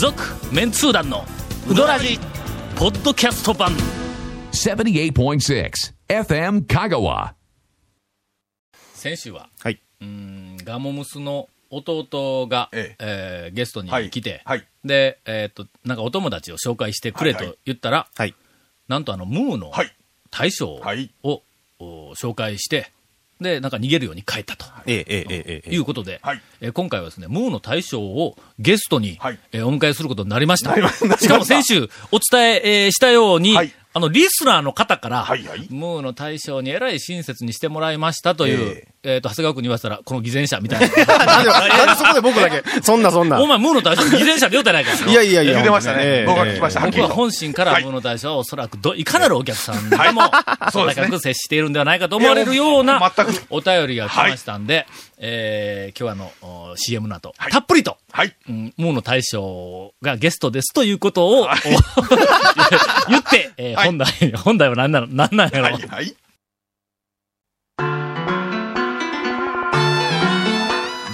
続メンツー団のウドラジポッドキャスト版78.6 FM Kagawa. 先週は、はい。うーんガモムスの弟が、ええーゲストに来て、はいはいで、えっと、なんかお友達を紹介してくれとはいはい言ったら、はい。なんとあの、ムーのはい。大将を、はいお紹介して、で、なんか逃げるように帰ったと。ええ、ええ。いうことで、はいえー今回はですね、ムーの大将をゲストに、はいえーお迎えすることになりました。したしかも先週お伝ええーしたように、はいあの、リスナーの方から、はいはいムーの大将にえらい親切にしてもらいましたという、ええっ、と、長谷川君に言わせたら、この偽善者みたいな。なんで、なんでそこで僕だけ、そんなそんな。お前、ムーの大将偽善者で言うてないから。いやいやいや。言うてましたねええ僕が聞きました僕は本心からはいムーの大将はおそらくど、いかなるお客さんでも、そうですね高く接しているんではないかと思われるようなお便りが来ましたんで、えー、今日はあの、お CM の後、たっぷりと、はい。うん、ムーの大将がゲストですということを、お言って、え本題、本題は何なの、何なんやろ、はい。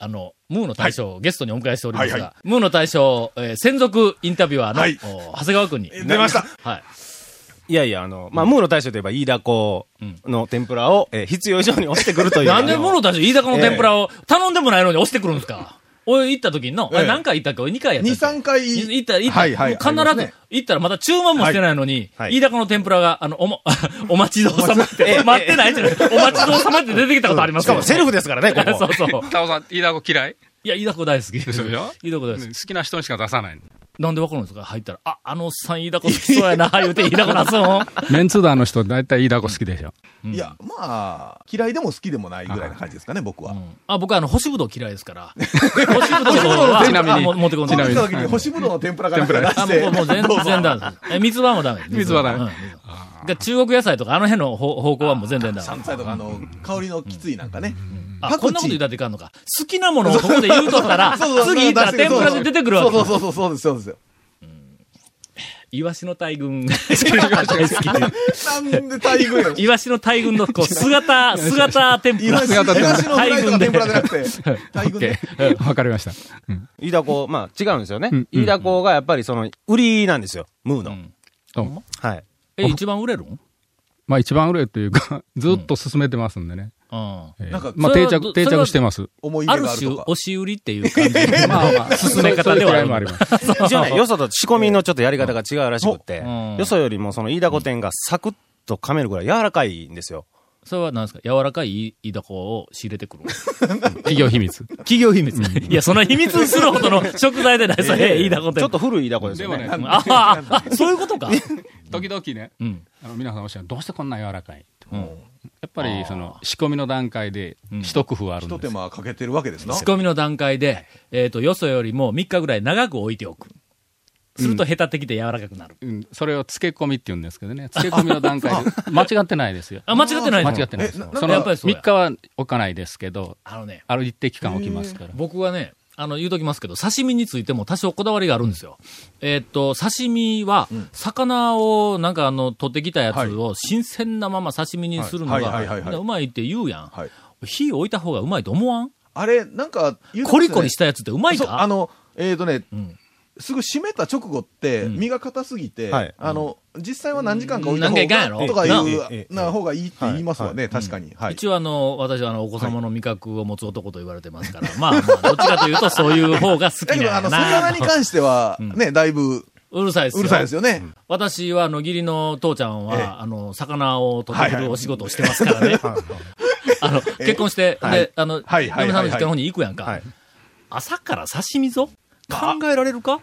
あの、ムーの大将をゲストにお迎えしておりますが、はいはムーの大将、えー専属インタビュアーの、はいお長谷川君に。出ました。はい。いやいや、あの、まあ、ムーの大将といえば、飯田子の天ぷらを、えー必要以上に押してくるという。なんでムーの大将、飯高の天ぷらを頼んでもないのに押してくるんですか？俺行った時にの、ええ何回行ったっけ？俺2回やったっ二け三回。行った、行った、はいはいもう必ず行ったらまだ注文もしてないのに、はい飯高の天ぷらが、あの、おも、お待ちどうさまって、ええ待ってないって、お待ちどうさまって出てきたことありますしかもセルフですからね、ここ。そうそう。タオさん、飯田子嫌い？いや、飯高大好き。でしょ？飯高大好好き。きな人にしか出さない。なんでわかるんですか？入ったら、あ、あのおっさん飯高好きそうやな、言うて飯高出すもん。メンツーダーの人、だいたい飯田子好きでしょ。いや、まあ、嫌いでも好きでもないぐらいな感じですかね、僕は。あ、僕はあの、干しぶどう嫌いですから。干しぶどうは、ちなみにも持ってこんでこの来た時に干しぶどうの天ぷらか出あ、して。もう、もう全然ダメです。え、三つ葉もダメ。三つ葉ダメうんで中国野菜とかあの辺の方方向はもう全然ダメ。山菜とか、あの、香りのきついなんかね。あ、パクチーこんなこと言うたっていかんのか。好きなものをここで言うとったら、そうそうそう次行ったら天ぷらで出てくるわけ。そうそうそう、そうです、そうですよ。イワシの大群が大好きで。なんで大群イワシの大群のこう姿、姿天ぷら。イワシイワシのフライとか天ぷらじゃなくて、大群で。わかりました。飯田子、まあ、違うんですよね。飯田子がやっぱりその、売りなんですよ。ムーの。んそうはい。え、一番売れるん？まあ一番売れというか、ずっと進めてますんでね。なんかまあ定着、定着してます。思い出ある種、があるとか。押し売りっていう感じで。まあまあ、進め方ではあるそういう違いもあります。一応ね、よそと仕込みのちょっとやり方が違うらしくってうん、よそよりもその飯田子店がサクッと噛めるぐらい柔らかいんですよ。それは何ですか？柔らかいイダコを仕入れてくる。企業秘密。企業秘密。いや、その秘密にするほどの 食材でない、それ、イダコって。ちょっと古い飯田子ですよね。でもね、ああ、あそういうことか。時々ね、うん。あの皆さんおっしゃる、どうしてこんな柔らかいうんやっぱり、その、仕込みの段階で、一工夫あるん一手です。間かけてるわけですな。仕込みの段階で、えっと、よそよりも3日ぐらい長く置いておく。すると、へたってきて柔らかくなる。うん、それを漬け込みって言うんですけどね、漬け込みの段階で、間違ってないですよ。あ、間違ってないの？間違ってないですそのやっぱりそうや。3日は置かないですけど、あのね、ある一定期間置きますから。僕はね、あの、言うときますけど、刺身についても多少こだわりがあるんですよ。えーっと、刺身は、魚を、なんかあの、取ってきたやつを新鮮なまま刺身にするのが、うまいって言うやん。はい。火置いた方がうまいと思わん？あれ、なんかコリコリしたやつってうまいか？あの、えっ、とね、んすぐ締めた直後って、ん身が硬すぎて、はいあの、実際は何時間か置いた方が、とかいええうえ、えな方がいいって言いますわね、はい確かに。はい。一応あの、私はあの、お子様の味覚を持つ男と言われてますから、まあまあ、どっちかというとそういう方が好きだけど、あの、魚に。関しては、ね、だいぶ、うるさいですよ。うるさいですよね。私は、あの、義理の父ちゃんは、ええあの、魚を取ってくるお仕事をしてますからね。あの、結婚して、はいで、あの、嫁さんの実家の方に行くやんか。はい朝から刺身ぞ？考えられるか？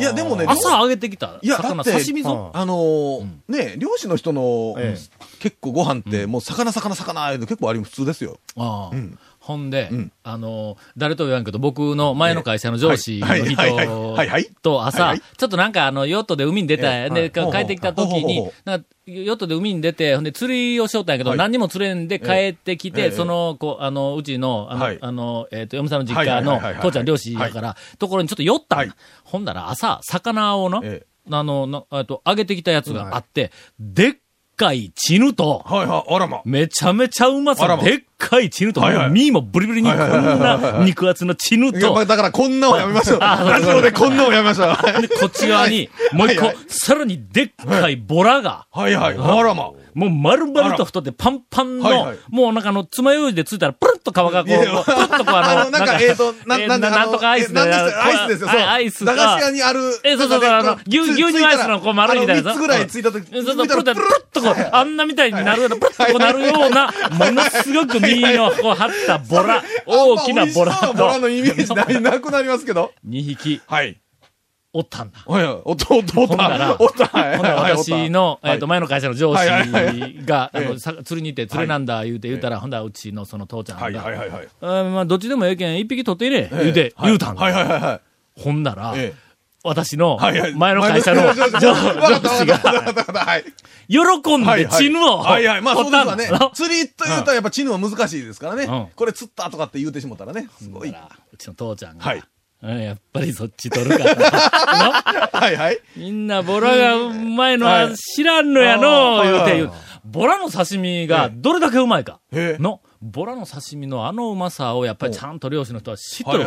いや、でもね、朝揚げてきた。い魚刺身ぞ？あのーね、漁師の人の、え結構ご飯って、もう魚、魚、魚、結構あり普通ですよ。ああんほんで、ん。あの、誰とは言わんけど、僕の前の会社の上司の人と朝、ちょっとなんかあの、ヨットで海に出た、で、帰ってきた時になんか、ヨットで海に出て、ほんで釣りをしよったんやけど、はい。何にも釣れんで帰ってきて、ええ。その、こう、あの、うちの、あの、はい。あの、えっ、と、嫁さんの実家はいの父ちゃん漁師やから、ところにちょっと寄ったんい。ほんなら朝、魚をの、えあの、なえっと、揚げてきたやつがあって、でっかいチヌと、はいはい、あらま。めちゃめちゃうまさ、あらま。でっかいチヌと、はいはい身もブリブリにこんな肉厚のチヌとまあ、、だからこんなをやめましょう。ラジオでこんなをやめましょう。はで、こっち側に、もう一個、はいはいさらにでっかいボラが、いはい、あらま。もう丸々と太ってパンパンの、はいはいもうなんかあの、爪楊枝でついたら、プルッと皮がこう、プルッとこうあの、なんか、えっと、な、んだなんとかアイスで、アイスですよ、そう。あアイス駄菓子屋か。にある。えそうそうそうあの牛牛乳アイスのこう丸いみたいなあの三つぐらいついた時そうそう、プルッと、プルッとこう、あんなみたいになるような、プルッとこうなるような、ものすごく身のこう張ったボラ、大きなボラあんま美味しそうなボラのと、イメージない、なくなりますけど。2匹はい。おったんだ。はいはい。おっと、おっと、おっと、ほんならおっと、はいほんならはい私の、えっと、前の会社の上司が、あええの、さ釣りに行って、釣れなんだ言うて言うたら、ほんだらうちのその父ちゃんはいが、はいはいはい。あまあ、どっちでもええけん、一匹取っていれ、言うて、はい言うたんだ。はいはいはいはい。ほんなら、ええ私の。前の会社の前上 上司が。喜んでチヌをはいはい。まあそうですわね。釣りと言うとやっぱチヌは難しいですからねうん。これ釣ったとかって言うてしもたらね。すごい。うちの父ちゃんが、やっぱりそっち取るか な。はいはい。みんなボラがうまいのは知らんのやの、はい言うて言う。ボラの刺身がどれだけうまいか。の、ボラの刺身のあのうまさをやっぱりちゃんと漁師の人は知っとる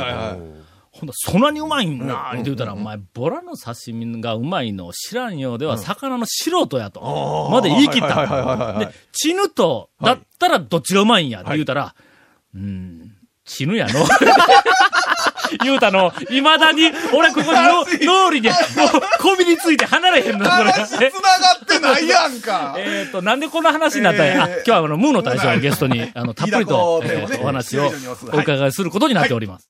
ほんと、そんなにうまいんな、って言うたら、お前、ボラの刺身がうまいのを知らんようでは、魚の素人やと。まで言い切った。はいで、チヌと、だったらどっちがうまいんや、って言うたら、うん、チヌやの。言うたの、未だに、俺ここにの脳裏で、もう、こびりついて離れへんの、これ。話繋がってないやんか。えっと、なんでこの話になったんや。今日はあの、ムーの大将をゲストに、あの、たっぷりと、お話をはいお伺いすることになっております。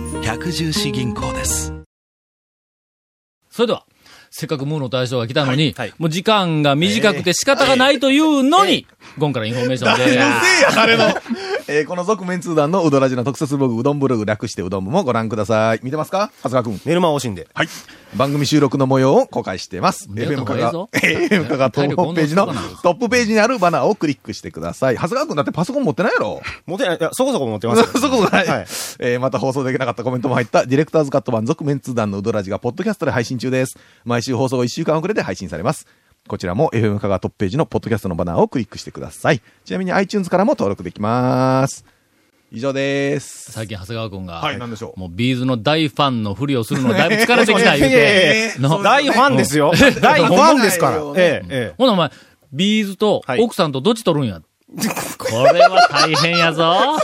百十四銀行です。それでは、せっかくムーの大将が来たのに、はいはい。もう時間が短くて仕方がないというのに、ゴンからインフォメーションで、誰のせいや、誰の。えーこの続メンツー団のうどらじの特設ブログ、うどんブログ略してうどん部もご覧ください。見てますか？長谷川くん。メルマガ惜しんで。はい。番組収録の模様を公開しています。FM かが FM か？がトップページのトップページにあるバナーをクリックしてください。長谷川くんだってパソコン持ってないやろ？持てない、いや、そこそこ持ってます。そこそこない。はいえーまた放送できなかったコメントも入ったディレクターズカット版続メンツー団のうどらじがポッドキャストで配信中です。毎週放送1週間遅れで配信されます。こちらも FM 香川トップページのポッドキャストのバナーをクリックしてください。ちなみに iTunes からも登録できます。以上です。最近長谷川君が、はいなんでしょうもう B'z の大ファンのふりをするのだいぶ疲れてきた言うて大ファンですよ。大ファンですから。ええ、ええ。ほなお前、 B'z とはい奥さんとどっち取るんや。これは大変やぞ。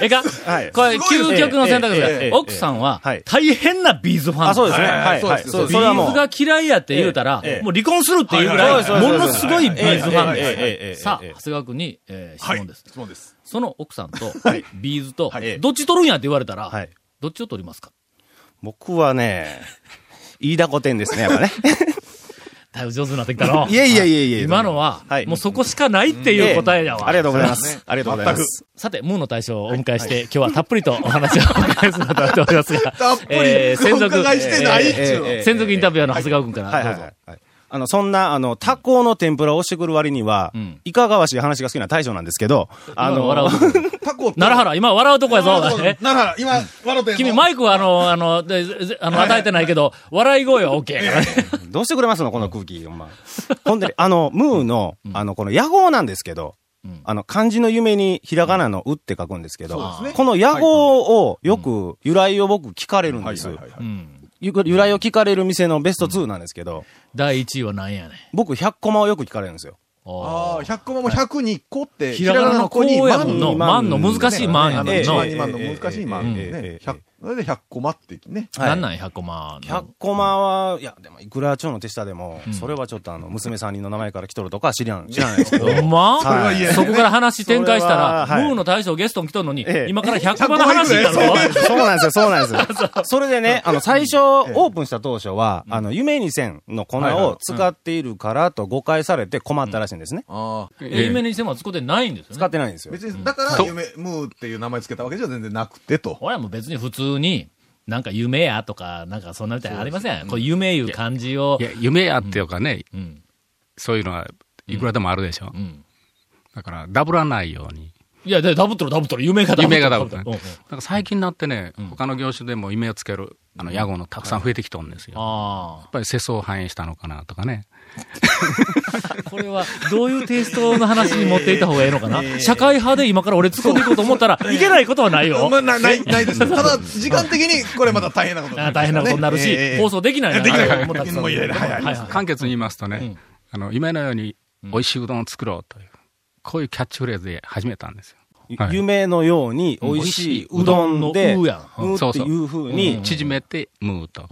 え、えか、はい、これ、究極の選択です、ええ、奥さんは、大変な B'z ファン、は、そうですね。はい。そうです。 B'z が嫌いやって言うたら、もう離婚するっていうぐらい、ものすごい B'z ファンです。さあ、長谷川君に、えー、質問です。質問です。その奥さんと、ビーズと、どっち取るんやって言われたら、どっちを取りますか僕はね、飯田古典ですね、やっぱね。だいぶ上手になってきたの。いやいやいやいや今のは、はい。もうそこしかないっていう答えやわ。ありがとうございます。あ。りがとうございます。さて、ムーの大将をお迎えして、今日はたっぷりとお話をお伺いすることになっておりますが、たっぷり。えー専属、お伺いしてないっちゅう。えーえー専属インタビュアーの長谷川君から、はいどうはいはい。あの、そんな、あの、タコの天ぷらをしてくる割にはん、いかがわしい話が好きな大将なんですけど、あの、今笑う。とこ。タコと。奈良原、今笑うとこやぞ。えなら、今、笑ってんの？君、マイクはあの、あの、あの、与えてないけど、笑い声は OK やからね。どうしてくれますのこの空気、ほんま。ほんで、あの、ムーの、あの、この野号なんですけど、ん。あの、漢字の夢にひらがなのうって書くんですけど、この野号をよく、由来を僕聞かれるんです由来を聞かれる店のベスト2なんですけど、第1位は何やねん。僕100コマをよく聞かれるんですよ。ああ、100コマも100に個って、ひらがなの子やもんの。万万の難しい万やもん1の万、。2万の難しい万。ええねええ。100それで100コマってね。なんなん100コマの？100コマは、いや、でも、いくら町の手下でも、それはちょっとあの、娘さん人の名前から来とるとかは知らん、知らないですけど。ほんま？そこから話展開したら、ムーの大将ゲストに来とんのにえ、え今から100コマの話になるの？そうなんですよ、そうなんですよ。それでね、あの、最初、オープンした当初は、あの、夢に線の粉を使っているからと誤解されて困ったらしいんですね。ああ。え夢にしても使ってないんですよね。使ってないんですよ。別に、だから、夢、ムーっていう名前つけたわけじゃ全然なくてと。俺はもう別に普通に、なんか夢やとか、なんかそんなみたいありません？こう夢いう漢字をい。や、夢やっていうかね、うん。そういうのはいくらでもあるでしょ。うん。だから、ダブらないように。いや、でダブっとるダブっとる。夢がダブっとる。夢がダブから最近になってね、他の業種でも夢をつける、あの、屋号のたくさん増えてきとるんですよ。やあっぱり世相を反映したのかなとかね。あ。これは、どういうテイストの話に持っていった方がいいのかな？社会派で今から俺突っ込んでいこうと思ったら、いけないことはないよ。ま。あ、なない、ないです。ただ、時間的に、これまた大変なことになるあ 大変なことになるし、放送できないな。でたらもういやいやはいはいはい。はい簡潔に言いますとね、うん。あの、夢のように美味しいうどんを作ろうという、こういうキャッチフレーズで始めたんですよ。はい。夢のように美味しいうどんで、うやん。うっていう風に、縮めて、ムーと。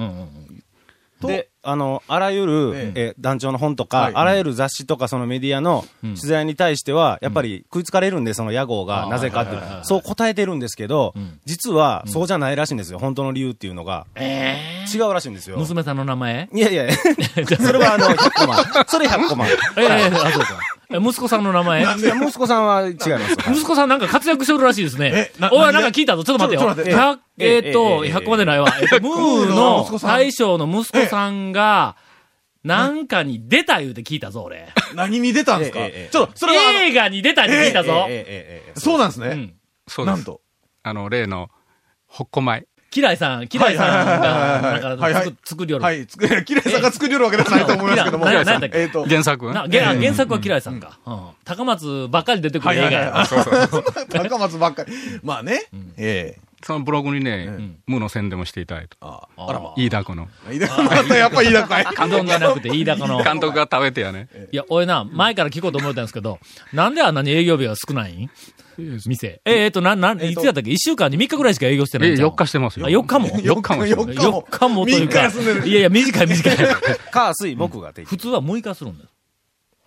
で、あの、あらゆる、ええー団長の本とか、はいあらゆる雑誌とかそのメディアのうん取材に対しては、やっぱり食いつかれるんで、その屋号が、なぜかってそう答えてるんですけどうん、実はそうじゃないらしいんですよ、本当の理由っていうのが。え違うらしいんですよ。娘さんの名前？いやいや いやそれはあの、100コマ。それ100コマ。いええあ、そうか。え息子さんの名前？や息子さんは違います。息子さんなんか活躍してるらしいですねおい、なんか聞いたぞ。ちょっと待ってよ。ちょっと待って100えーっと、ええ100個までないわ。えっと、ムーの大将の息子さんが、なんかに出た言うて聞いたぞ、俺。何に出たんですか？ちょっと、それはあの、映画に出たって聞いたぞ。ええええええそうなんですね。うん。そうです。なんと？あの、例の、ほっこ米。キライさん、キライさんが、はいなんはいはいか作作りよる。はい。つく、キレイさんが作りよるわけではないと思いますけども。なななんだっけ？えっと、原作？なは原原作はキライさんか。うん。高松ばっかり出てくる映画や。高松ばっかり。まあね。ええ。そのブログにね、んムーの宣伝もしていただいて。ああらま。飯田子の。いいだまたやっぱいいだかい。うどんじゃなくて、飯高の。監督が食べてやね。いや、俺な、前から聞こうと思ってたんですけど、なんであんなに営業日が少ないん？店。え、えっと、なん、なん、いつやったっけ？一週間に3日ぐらいしか営業してないえ、んちゃう？4日してますよ。あ、4日も？4日もしてます4日も4日もという3日か。休んでるいやいや、短い短い。火、水、木が普通は6日するんだよ。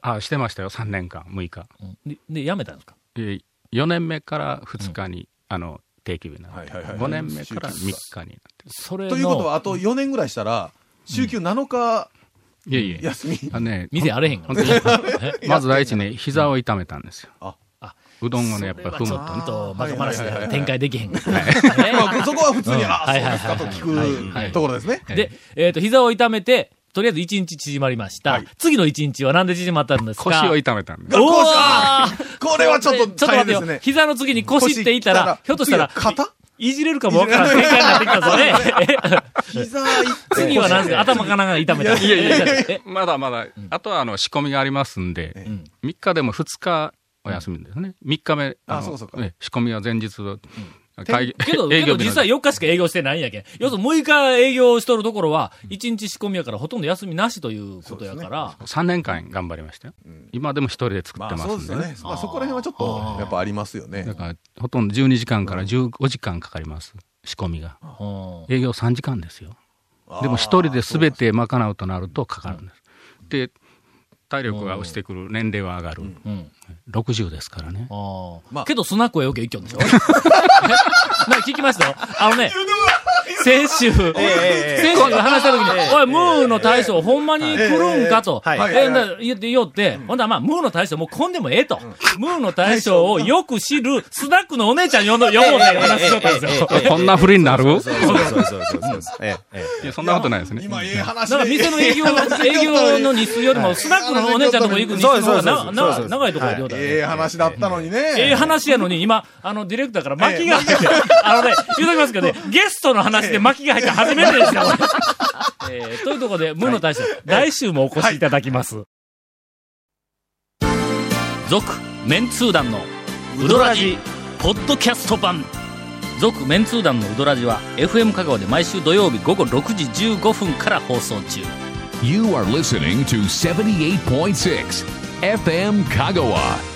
あ、してましたよ。3年間、6日。うんで、で、辞めたんですか？え4年目から2日に、あの、定期日になって、はいはいはい5年目から3日になって。それの。ということは、あと4年ぐらいしたら、週休7日いえいえ。休み？あのね、店あれへんが本当にえまず第一ね、膝を痛めたんですよ。ああうどんをね、やっぱり踏むちょっと。と、バカ話ではいはいはいはい展開できへんが。まあそこは普通に、うんああ、そうですかとはいはいはい聞はいくところですね。で、えっと、膝を痛めて、とりあえず1日縮まりました。はい。次の1日はなんで縮まったんですか？腰を痛めたんです。おこれはちょっとちょっと待ってよ。膝の次に腰って言ったら、ひょっとしたら、肩？いいじれるかもわからん。展開になってきたぞね。膝次は何ですか頭かなんか痛めた。いやいやいやまだまだ、あとはあの仕込みがありますんで、ん。3日でも2日お休みですね。3日目、のあそうかそうか。ね仕込みは前日、会議けど、けど実は4日しか営業してないんやけん。要するに6日営業しとるところは、1日仕込みやからほとんど休みなしということやから、3年間頑張りましたよ。今でも一人で作まあってますんでね。そうですよね。まあそこら辺はちょっと、やっぱありますよねだ。から、ほとんど12時間から15時間かかります。仕込みが。うん営業3時間ですよ。でも一人で全て賄うとなるとかかるんです。で、体力が落ちてくる、年齢は上がる。うん。60ですからね。ああ。まあけど、スナックは余計一挙でしょなんか聞きましたよ。あのね、先週、先週話した時に、おい、ムーの大将、ほんまに来るんか？と。言って言おって、ほんだらまあ、ムーの大将もう来んでもええと。ムーの大将をよく知る、スナックのお姉ちゃん呼んぼうって話しとったんですよ。こんなふりになる？そうそうそうそうそうそう。えええいやそんなことないですね。今、ええ話だから店の営業、営業の日数よりも、スナックのお姉ちゃんとこ行く日数の方がなな長いところでええ話だったのにね。ええ話やのに、今、あの、ディレクターから巻きが入って、あのね、言うときますけどね、ゲストの話で巻きが入って初めてですよ、これ。えーというところで、無の大将、来週もお越しいただきます。続、メンツー団の、ウドラジ、ポッドキャスト版。続、メンツー団のウドラジは、FM 香川で毎週土曜日午後6時15分から放送中。You are listening to 78.6 FM Kagawa.